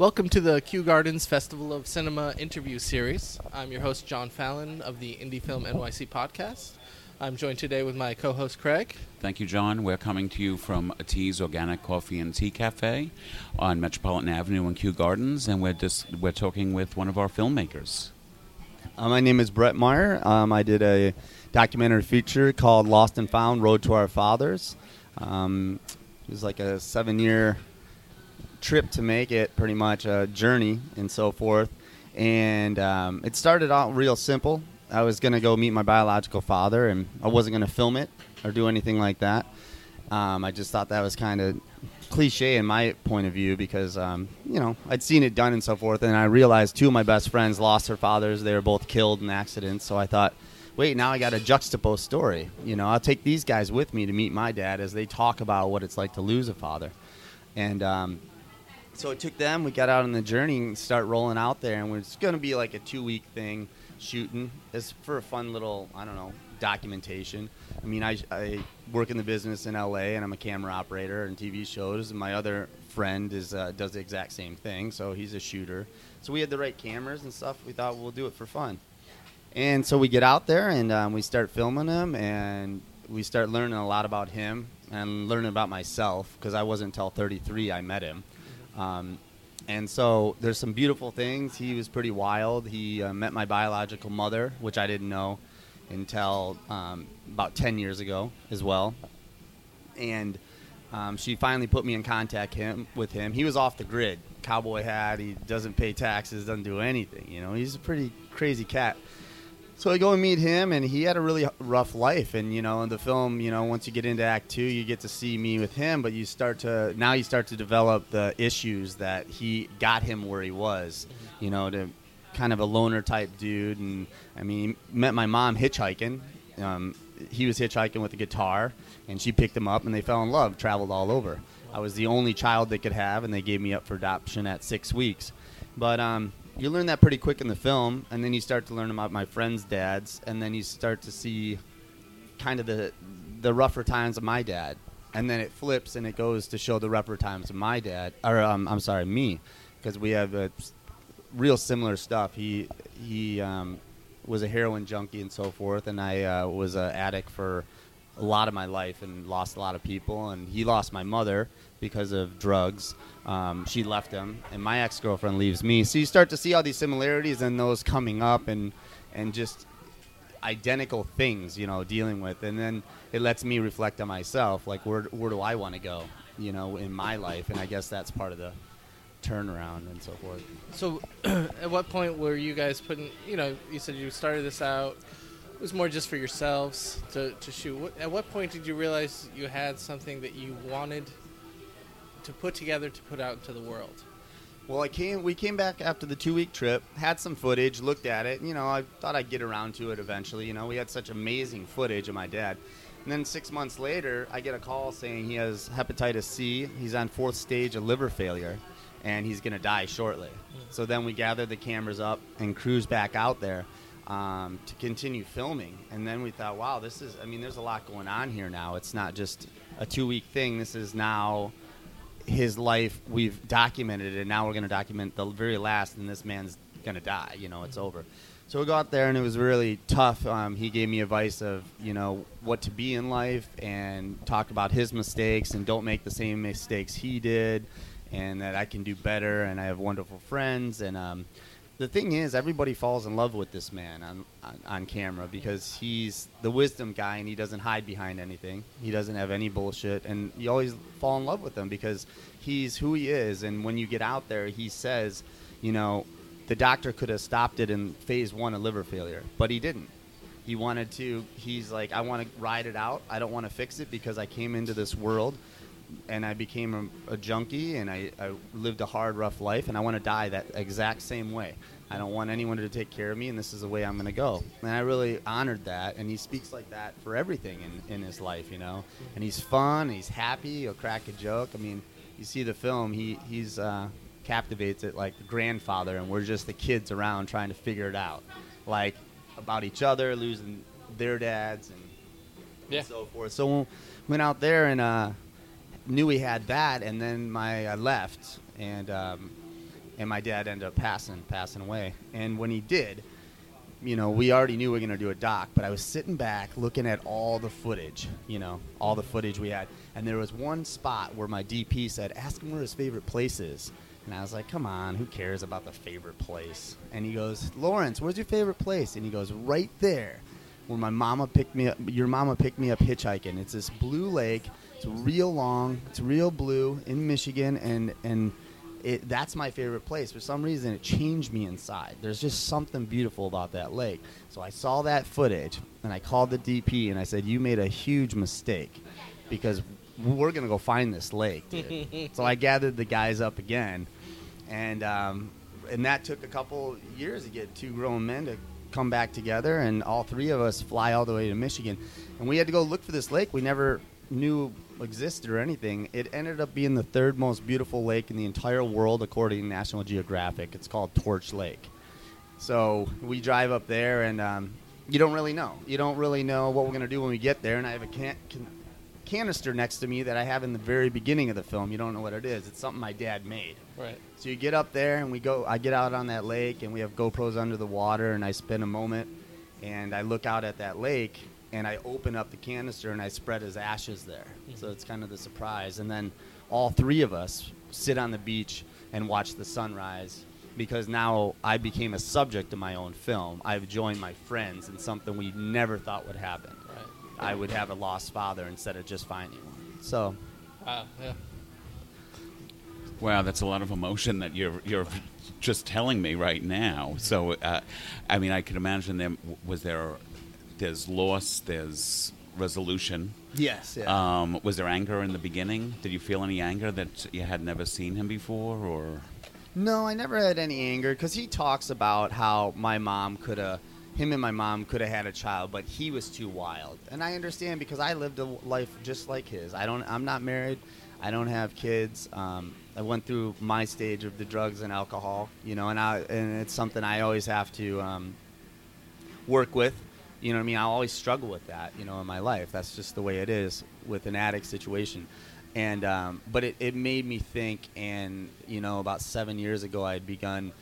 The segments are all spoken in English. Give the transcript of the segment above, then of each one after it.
Welcome to the Kew Gardens Festival of Cinema interview series. I'm your host, John Fallon of the Indie Film NYC podcast. I'm joined today with my co host, Craig. Thank you, John. We're coming to you from Ateaz Organic Coffee and Tea Cafe on Metropolitan Avenue in Kew Gardens, and we're just we're talking with one of our filmmakers. Uh, my name is Brett Meyer. Um, I did a documentary feature called Lost and Found Road to Our Fathers. Um, it was like a seven year trip to make it, pretty much a journey and so forth. And um, it started out real simple. I was going to go meet my biological father, and I wasn't going to film it or do anything like that. Um, I just thought that was kind of cliche in my point of view because um, you know I'd seen it done and so forth, and I realized two of my best friends lost their fathers. They were both killed in accidents. So I thought, wait, now I got a juxtaposed story. You know, I'll take these guys with me to meet my dad as they talk about what it's like to lose a father, and um, so it took them. We got out on the journey and start rolling out there, and it's going to be like a two week thing shooting. It's for a fun little I don't know documentation. I mean, I, I work in the business in LA, and I'm a camera operator and TV shows. And my other friend is uh, does the exact same thing, so he's a shooter. So we had the right cameras and stuff. We thought we'll do it for fun. And so we get out there and um, we start filming him, and we start learning a lot about him and learning about myself because I wasn't until 33 I met him. Um, and so there's some beautiful things. He was pretty wild. He uh, met my biological mother, which I didn't know until um, about 10 years ago as well. And um, she finally put me in contact him with him. He was off the grid, cowboy hat. He doesn't pay taxes, doesn't do anything. You know, he's a pretty crazy cat. So I go and meet him, and he had a really rough life. And you know, in the film, you know, once you get into Act Two, you get to see me with him, but you start to now you start to develop the issues that he got him where he was. You know, to kind of a loner type dude, and I mean, met my mom hitchhiking. Um, he was hitchhiking with a guitar, and she picked him up, and they fell in love. Traveled all over. I was the only child they could have, and they gave me up for adoption at six weeks. But um, you learn that pretty quick in the film, and then you start to learn about my friends' dads, and then you start to see kind of the the rougher times of my dad, and then it flips and it goes to show the rougher times of my dad, or um, I'm sorry, me, because we have a real similar stuff. He he um, was a heroin junkie and so forth, and I uh, was an addict for a lot of my life and lost a lot of people. And he lost my mother because of drugs. Um, she left him, and my ex girlfriend leaves me. So you start to see all these similarities and those coming up, and and just identical things, you know, dealing with. And then it lets me reflect on myself, like where where do I want to go, you know, in my life. And I guess that's part of the turnaround and so forth. So, at what point were you guys putting, you know, you said you started this out, it was more just for yourselves to, to shoot. What, at what point did you realize you had something that you wanted to put together to put out into the world? Well, I came. We came back after the two-week trip, had some footage, looked at it. You know, I thought I'd get around to it eventually. You know, we had such amazing footage of my dad. And then six months later, I get a call saying he has hepatitis C. He's on fourth stage of liver failure, and he's going to die shortly. Hmm. So then we gather the cameras up and cruise back out there um, to continue filming. And then we thought, wow, this is. I mean, there's a lot going on here now. It's not just a two-week thing. This is now his life we've documented it and now we're going to document the very last and this man's going to die you know it's over so we go out there and it was really tough um, he gave me advice of you know what to be in life and talk about his mistakes and don't make the same mistakes he did and that i can do better and i have wonderful friends and um, the thing is everybody falls in love with this man on, on, on camera because he's the wisdom guy and he doesn't hide behind anything. He doesn't have any bullshit. And you always fall in love with him because he's who he is. And when you get out there he says you know the doctor could have stopped it in phase one of liver failure but he didn't. He wanted to he's like i want to ride it out. I don't want to fix it because i came into this world and I became a, a junkie, and I, I lived a hard, rough life, and I want to die that exact same way. I don't want anyone to take care of me, and this is the way I'm going to go. And I really honored that, and he speaks like that for everything in, in his life, you know. And he's fun, he's happy, he'll crack a joke. I mean, you see the film, he he's uh, captivates it like the grandfather, and we're just the kids around trying to figure it out, like about each other, losing their dads, and Yeah. and so forth. So we went out there and uh, knew we had that, and then my I left, and um, and my dad ended up passing passing away. And when he did, you know, we already knew we were gonna do a doc, but I was sitting back looking at all the footage, you know, all the footage we had, and there was one spot where my DP said, "Ask him where his favorite place is." And I was like, "Come on, who cares about the favorite place?" And he goes, "Lawrence, where's your favorite place?" And he goes, "Right there." Where my mama picked me up. Your mama picked me up hitchhiking. It's this blue lake. It's real long. It's real blue in Michigan, and and it, that's my favorite place. For some reason, it changed me inside. There's just something beautiful about that lake. So I saw that footage, and I called the DP, and I said, "You made a huge mistake, because we're gonna go find this lake." Dude. so I gathered the guys up again, and um, and that took a couple years to get two grown men to come back together, and all three of us fly all the way to Michigan, and we had to go look for this lake we never knew existed or anything. It ended up being the third most beautiful lake in the entire world according to National Geographic. It's called Torch Lake. So we drive up there, and um, you don't really know. You don't really know what we're going to do when we get there. And I have a can- can- canister next to me that I have in the very beginning of the film. You don't know what it is. It's something my dad made. Right. So you get up there, and we go. I get out on that lake, and we have GoPros under the water, and I spend a moment, and I look out at that lake, and I open up the canister, and I spread his ashes there. Mm-hmm. So it's kind of the surprise, and then all three of us sit on the beach and watch the sunrise. Because now I became a subject of my own film. I've joined my friends in something we never thought would happen. Right. I would have a lost father instead of just finding one. So Wow. Yeah. Wow, that's a lot of emotion that you're you're just telling me right now. So, uh, I mean, I could imagine them. Was there? There's loss. There's resolution. yes, Um, was there anger in the beginning? Did you feel any anger that you had never seen him before, or? No, I never had any anger because he talks about how my mom could have, him and my mom could have had a child, but he was too wild. And I understand because I lived a life just like his. I don't. I'm not married. I don't have kids. Um, I went through my stage of the drugs and alcohol, you know, and I and it's something I always have to um, work with. You know what I mean? I always struggle with that, you know, in my life. That's just the way it is with an addict situation. And um, but it, it made me think, and you know, about seven years ago, I had begun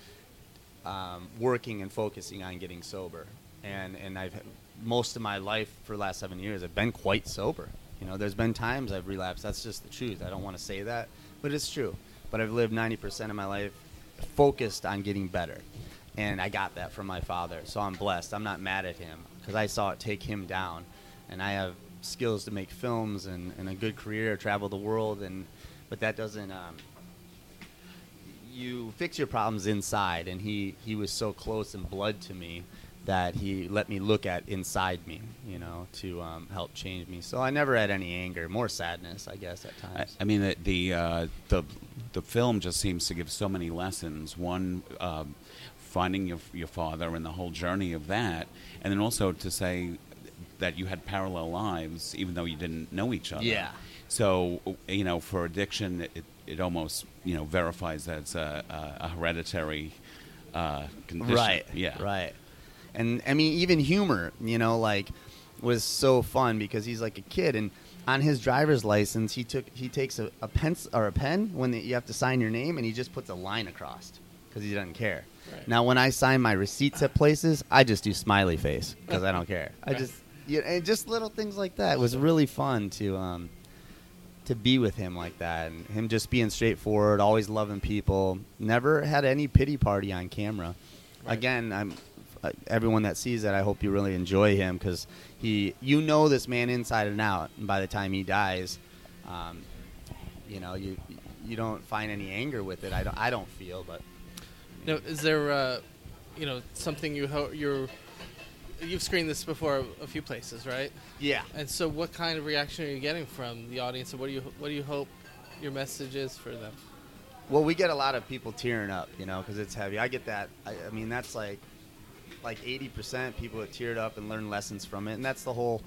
um, working and focusing on getting sober. And and I've most of my life for the last seven years, I've been quite sober. You know, there's been times I've relapsed. That's just the truth. I don't want to say that, but it's true. But I've lived 90% of my life focused on getting better. And I got that from my father. So I'm blessed. I'm not mad at him because I saw it take him down. And I have skills to make films and, and a good career, travel the world. And But that doesn't. Um, you fix your problems inside. And he, he was so close in blood to me that he let me look at inside me, you know, to um, help change me. So I never had any anger, more sadness, I guess, at I, times. I mean, the the, uh, the the film just seems to give so many lessons. One, um, finding your your father and the whole journey of that, and then also to say that you had parallel lives, even though you didn't know each other. Yeah. So you know, for addiction, it, it almost you know verifies that it's a, a, a hereditary uh, condition. Right. Yeah. Right. And I mean, even humor, you know, like was so fun because he's like a kid, and on his driver's license, he took he takes a, a pen or a pen when you have to sign your name, and he just puts a line across because he doesn't care. Right. Now, when I sign my receipts at places, I just do smiley face because I don't care. I Right. just you know, and just little things like that. It was really fun to um, to be with him like that, and him just being straightforward, always loving people. Never had any pity party on camera. Right. Again, I'm uh, everyone that sees it. I hope you really enjoy him because he, you know, this man inside and out. And by the time he dies, um, you know, you you don't find any anger with it. I don't. I don't feel, but Now, is there, uh, you know, something you ho- you're you've screened this before a few places, right? yeah. And so, what kind of reaction are you getting from the audience, and what do you what do you hope your message is for them? Well, we get a lot of people tearing up, you know, because it's heavy. I get that. I, I mean, that's like like 80% people that teared up and learned lessons from it, and that's the whole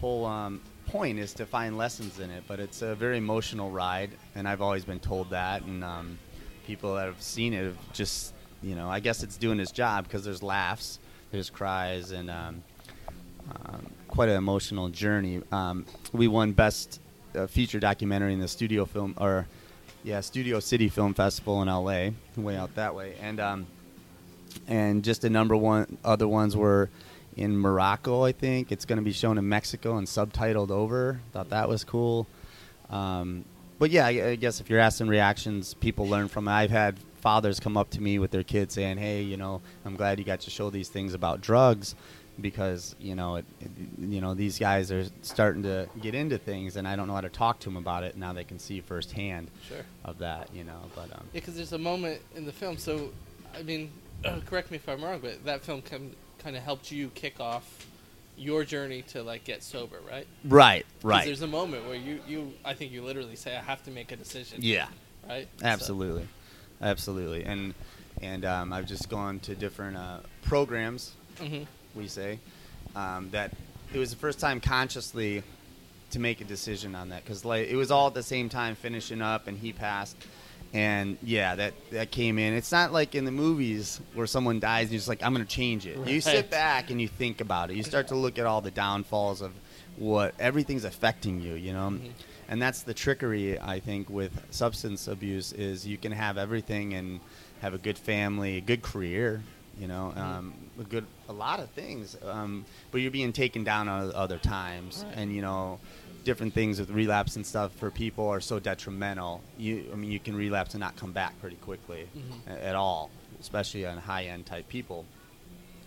whole um, point is to find lessons in it. But it's a very emotional ride, and I've always been told that, and um, people that have seen it have just, you know, I guess it's doing its job because there's laughs, there's cries, and um, um, quite an emotional journey. Um, we won best uh, feature documentary in the studio film or yeah Studio City Film Festival in LA, way out that way, and um, and just a number one other ones were in Morocco. I think it's going to be shown in Mexico and subtitled over. Thought that was cool. Um, but yeah, I, I guess if you're asking reactions, people learn from it. I've had fathers come up to me with their kids saying, "Hey, you know, I'm glad you got to show these things about drugs." Because you know, it, it, you know, these guys are starting to get into things, and I don't know how to talk to them about it. Now they can see firsthand Sure. of that, you know. But um, Yeah, because there's a moment in the film. So, I mean, correct me if I'm wrong, but that film kind of helped you kick off your journey to like get sober, right? right right, There's a moment where you, you, I think you literally say, "I have to make a decision." yeah. Right. So- Absolutely, and and um, I've just gone to different uh, programs. Mhm. We say um, that it was the first time consciously to make a decision on that because like it was all at the same time finishing up and he passed. And yeah, that that came in. It's not like in the movies where someone dies and you're just like, I'm going to change it. You sit back and you think about it. You start to look at all the downfalls of what everything's affecting you. You know, and that's the trickery I think with substance abuse is you can have everything and have a good family, a good career, you know, um, a good a lot of things, um, but you're being taken down at other times, Right. and you know, different things with relapse and stuff for people are so detrimental. You, I mean, you can relapse and not come back pretty quickly Mhm. at all, especially on high end type people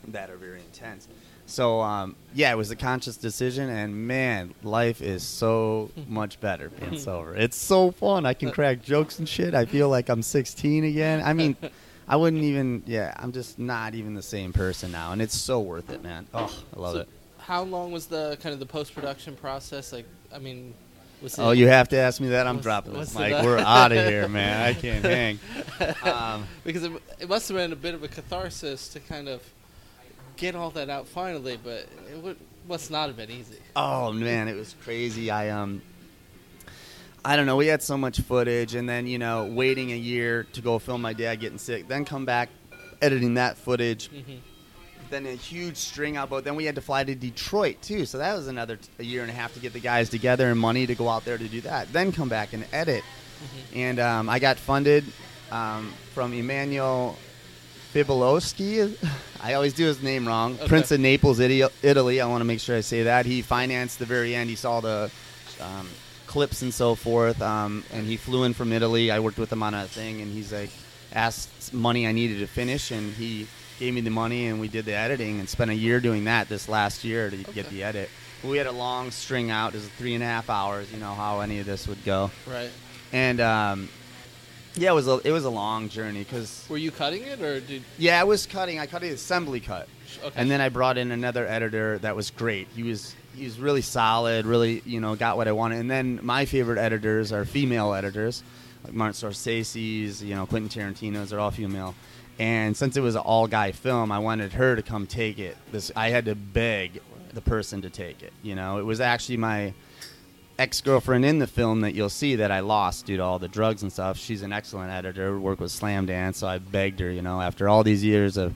that are very intense. So um, yeah, it was a conscious decision, and man, life is so much better being sober. It's so fun. I can crack jokes and shit. I feel like I'm 16 again. I mean, I wouldn't even. Yeah, I'm just not even the same person now, and it's so worth it, man. Oh, I love So it. How long was the kind of the post production process? Like, I mean, was it? Oh, you have to ask me that. I'm What's- dropping what's this mic. We're out of here, man. I can't hang. Um, because it, it must have been a bit of a catharsis to kind of get all that out finally, but it would, must not have been easy. Oh man, it was crazy. I um I don't know, we had so much footage and then, you know, waiting a year to go film my dad getting sick, then come back editing that footage. Mhm. Then a huge string out, but then we had to fly to Detroit too. So that was another t- a year and a half to get the guys together and money to go out there to do that. Then come back and edit. And um, I got funded um, from Emmanuel Fibolowski. I always do his name wrong. Okay. Prince of Naples, Italy. I want to make sure I say that. He financed the very end. He saw the um, clips and so forth, um, and he flew in from Italy. I worked with him on a thing, and he's like asked money I needed to finish, and he gave me the money, and we did the editing, and spent a year doing that this last year to get the edit. We had a long string out. It was three and a half hours. You know how any of this would go, Right. and um, yeah, it was a, it was a long journey because Were you cutting it, or did? yeah, I was cutting. I cut the assembly cut, Okay. and then I brought in another editor that was great. He was he was really solid. Really, you know, got what I wanted. And then my favorite editors are female editors, like Martin Scorsese's, you know, Quentin Tarantino's. They're all female. And since it was an all guy film, I wanted her to come take it. This I had to beg the person to take it. You know, it was actually my ex girlfriend in the film that you'll see that I lost due to all the drugs and stuff. She's an excellent editor, worked with Slamdance, so I begged her, you know, after all these years of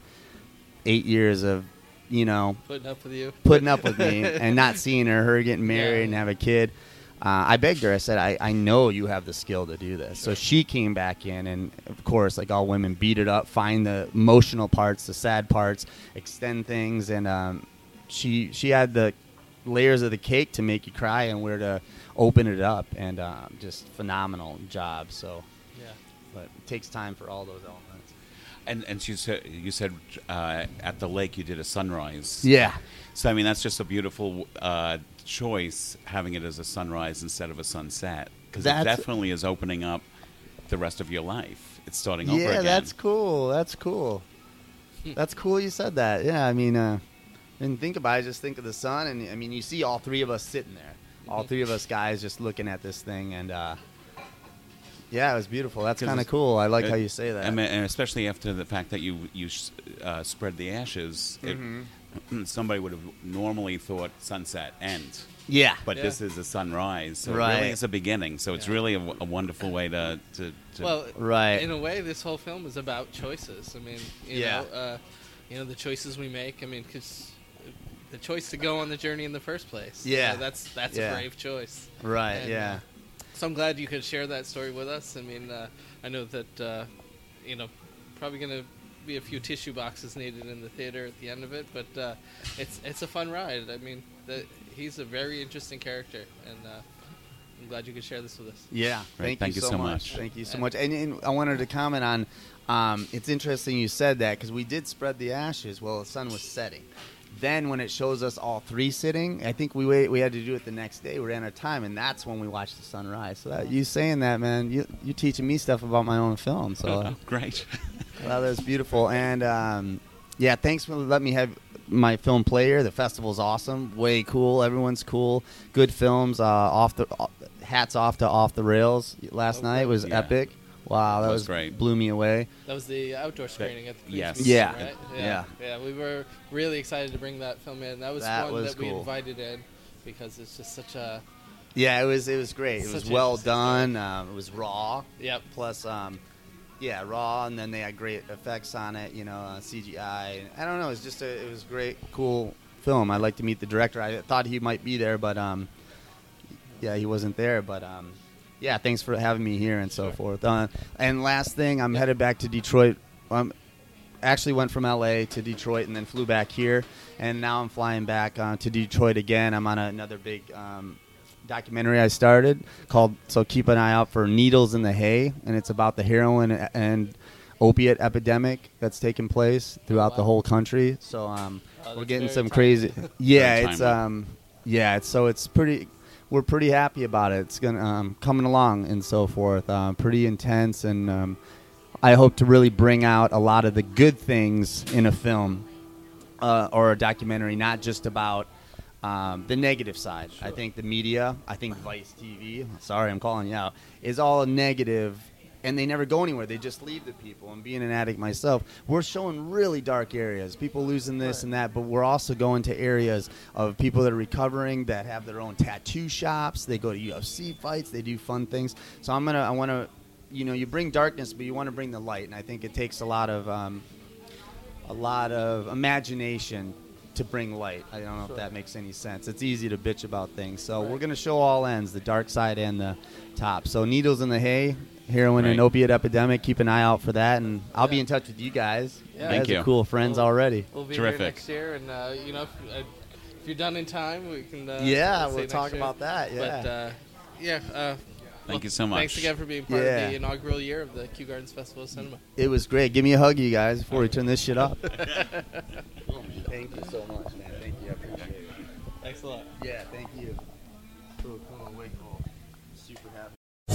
eight years of, you know, putting up with you? putting up with me and not seeing her, her getting married Yeah. and have a kid. Uh, I begged her. I said, I, I know you have the skill to do this. So she came back in, and of course, like all women, beat it up, find the emotional parts, the sad parts, extend things, and um, she she had the layers of the cake to make you cry and where to open it up, and uh, just phenomenal job. So, Yeah. but it takes time for all those elements. And and you said you said uh, at the lake you did a sunrise. Yeah. So I mean that's just a beautiful uh, choice having it as a sunrise instead of a sunset because it definitely is opening up the rest of your life. It's starting over Yeah, again. that's cool. That's cool. that's cool. You said that. Yeah, I mean, uh, and think about it. Just think of the sun, and I mean, you see all three of us sitting there, all three of us guys just looking at this thing, and uh, Yeah, it was beautiful. That's kind of cool. I like uh, how you say that. I mean, and especially after the fact that you you uh, spread the ashes, Mm-hmm. somebody would have normally thought sunset end, yeah, but Yeah. this is a sunrise. So it Right. really is a beginning. So it's Yeah. really a, w- a wonderful way to to, to Well, Right. In a way, this whole film is about choices. I mean, you Yeah. know, uh, you know the choices we make. I mean, because the choice to go on the journey in the first place. Yeah. know, that's that's Yeah. a brave choice. right. And, yeah. uh, so I'm glad you could share that story with us. I mean, uh, I know that uh, you know probably going to be a few tissue boxes needed in the theater at the end of it, but uh, it's it's a fun ride. I mean, the, he's a very interesting character, and uh, I'm glad you could share this with us. Yeah, Great. thank, Thank you you so so much. much. Thank you so much. And, and I wanted to comment on. Um, it's interesting you said that because we did spread the ashes while the sun was setting. Then when it shows us all three sitting, I think we wait, we had to do it the next day. We ran out of time, and that's when we watched the sunrise. So that, you saying that, man, you you teaching me stuff about my own film. So uh, great. well, that was beautiful. And um, yeah, thanks for letting me have my film player. The festival's awesome, way cool. Everyone's cool. Good films. Uh, off the uh, hats off to Off the Rails last Oh, night was yeah. epic. Wow, that That was was great. Blew me away. That was the outdoor screening at the yes. Museum, Yeah. right? Yeah. yeah, We were really excited to bring that film in. That was That one was that we invited in because it's just such a Yeah, it was it was great. It was well done. Um, it was raw. yep. Plus, um, yeah, raw, and then they had great effects on it. You know, uh, CGI. I don't know. It was just a, it was great, cool film. I'd like to meet the director. I thought he might be there, but um, yeah, he wasn't there. But um, yeah, thanks for having me here and so Sure. forth. Uh, and last thing, I'm headed back to Detroit. Um, actually went from LA to Detroit and then flew back here, and now I'm flying back uh, to Detroit again. I'm on another big um, documentary I started called "So Keep an Eye Out for Needles in the Hay," and it's about the heroin and opiate epidemic that's taking place throughout the wow. whole country. So um, Oh, we're getting some timely. crazy. Yeah, it's um, yeah, it's so it's pretty. We're pretty happy about it. It's gonna um, coming along and so forth. Uh, pretty intense, and um, I hope to really bring out a lot of the good things in a film uh, or a documentary, not just about um, the negative side. I think the media, I think Vice TV, sorry, I'm calling you out, is all negative, and they never go anywhere. They just leave the people. And being an addict myself, we're showing really dark areas, people losing this and that, but we're also going to areas of people that are recovering that have their own tattoo shops. They go to UFC fights. They do fun things. So I'm gonna, I want to. You know, you bring darkness, but you want to bring the light, and I think it takes a lot of um, a lot of imagination to bring light. I don't know if that makes any sense. It's easy to bitch about things. So we're going to show all ends, the dark side and the top. So needles in the hay, heroin and Right. opiate epidemic. Keep an eye out for that, and I'll be in touch with you guys. Yeah. you Thank guys are you. cool friends Well, already. We'll be Terrific. here next year, and uh, you know, if, uh, if you're done in time, we can. Uh, Yeah, we'll talk year. about that, But yeah. uh, yeah. Uh, Thank well, you so much. Thanks again for being part Yeah. of the inaugural year of the Kew Gardens Festival of Cinema. It was great. Give me a hug, you guys, before we turn this shit up. thank you so much, man. Thank you. I appreciate it. Thanks a lot. Yeah, thank you. Cool, cool, way cool. Super happy.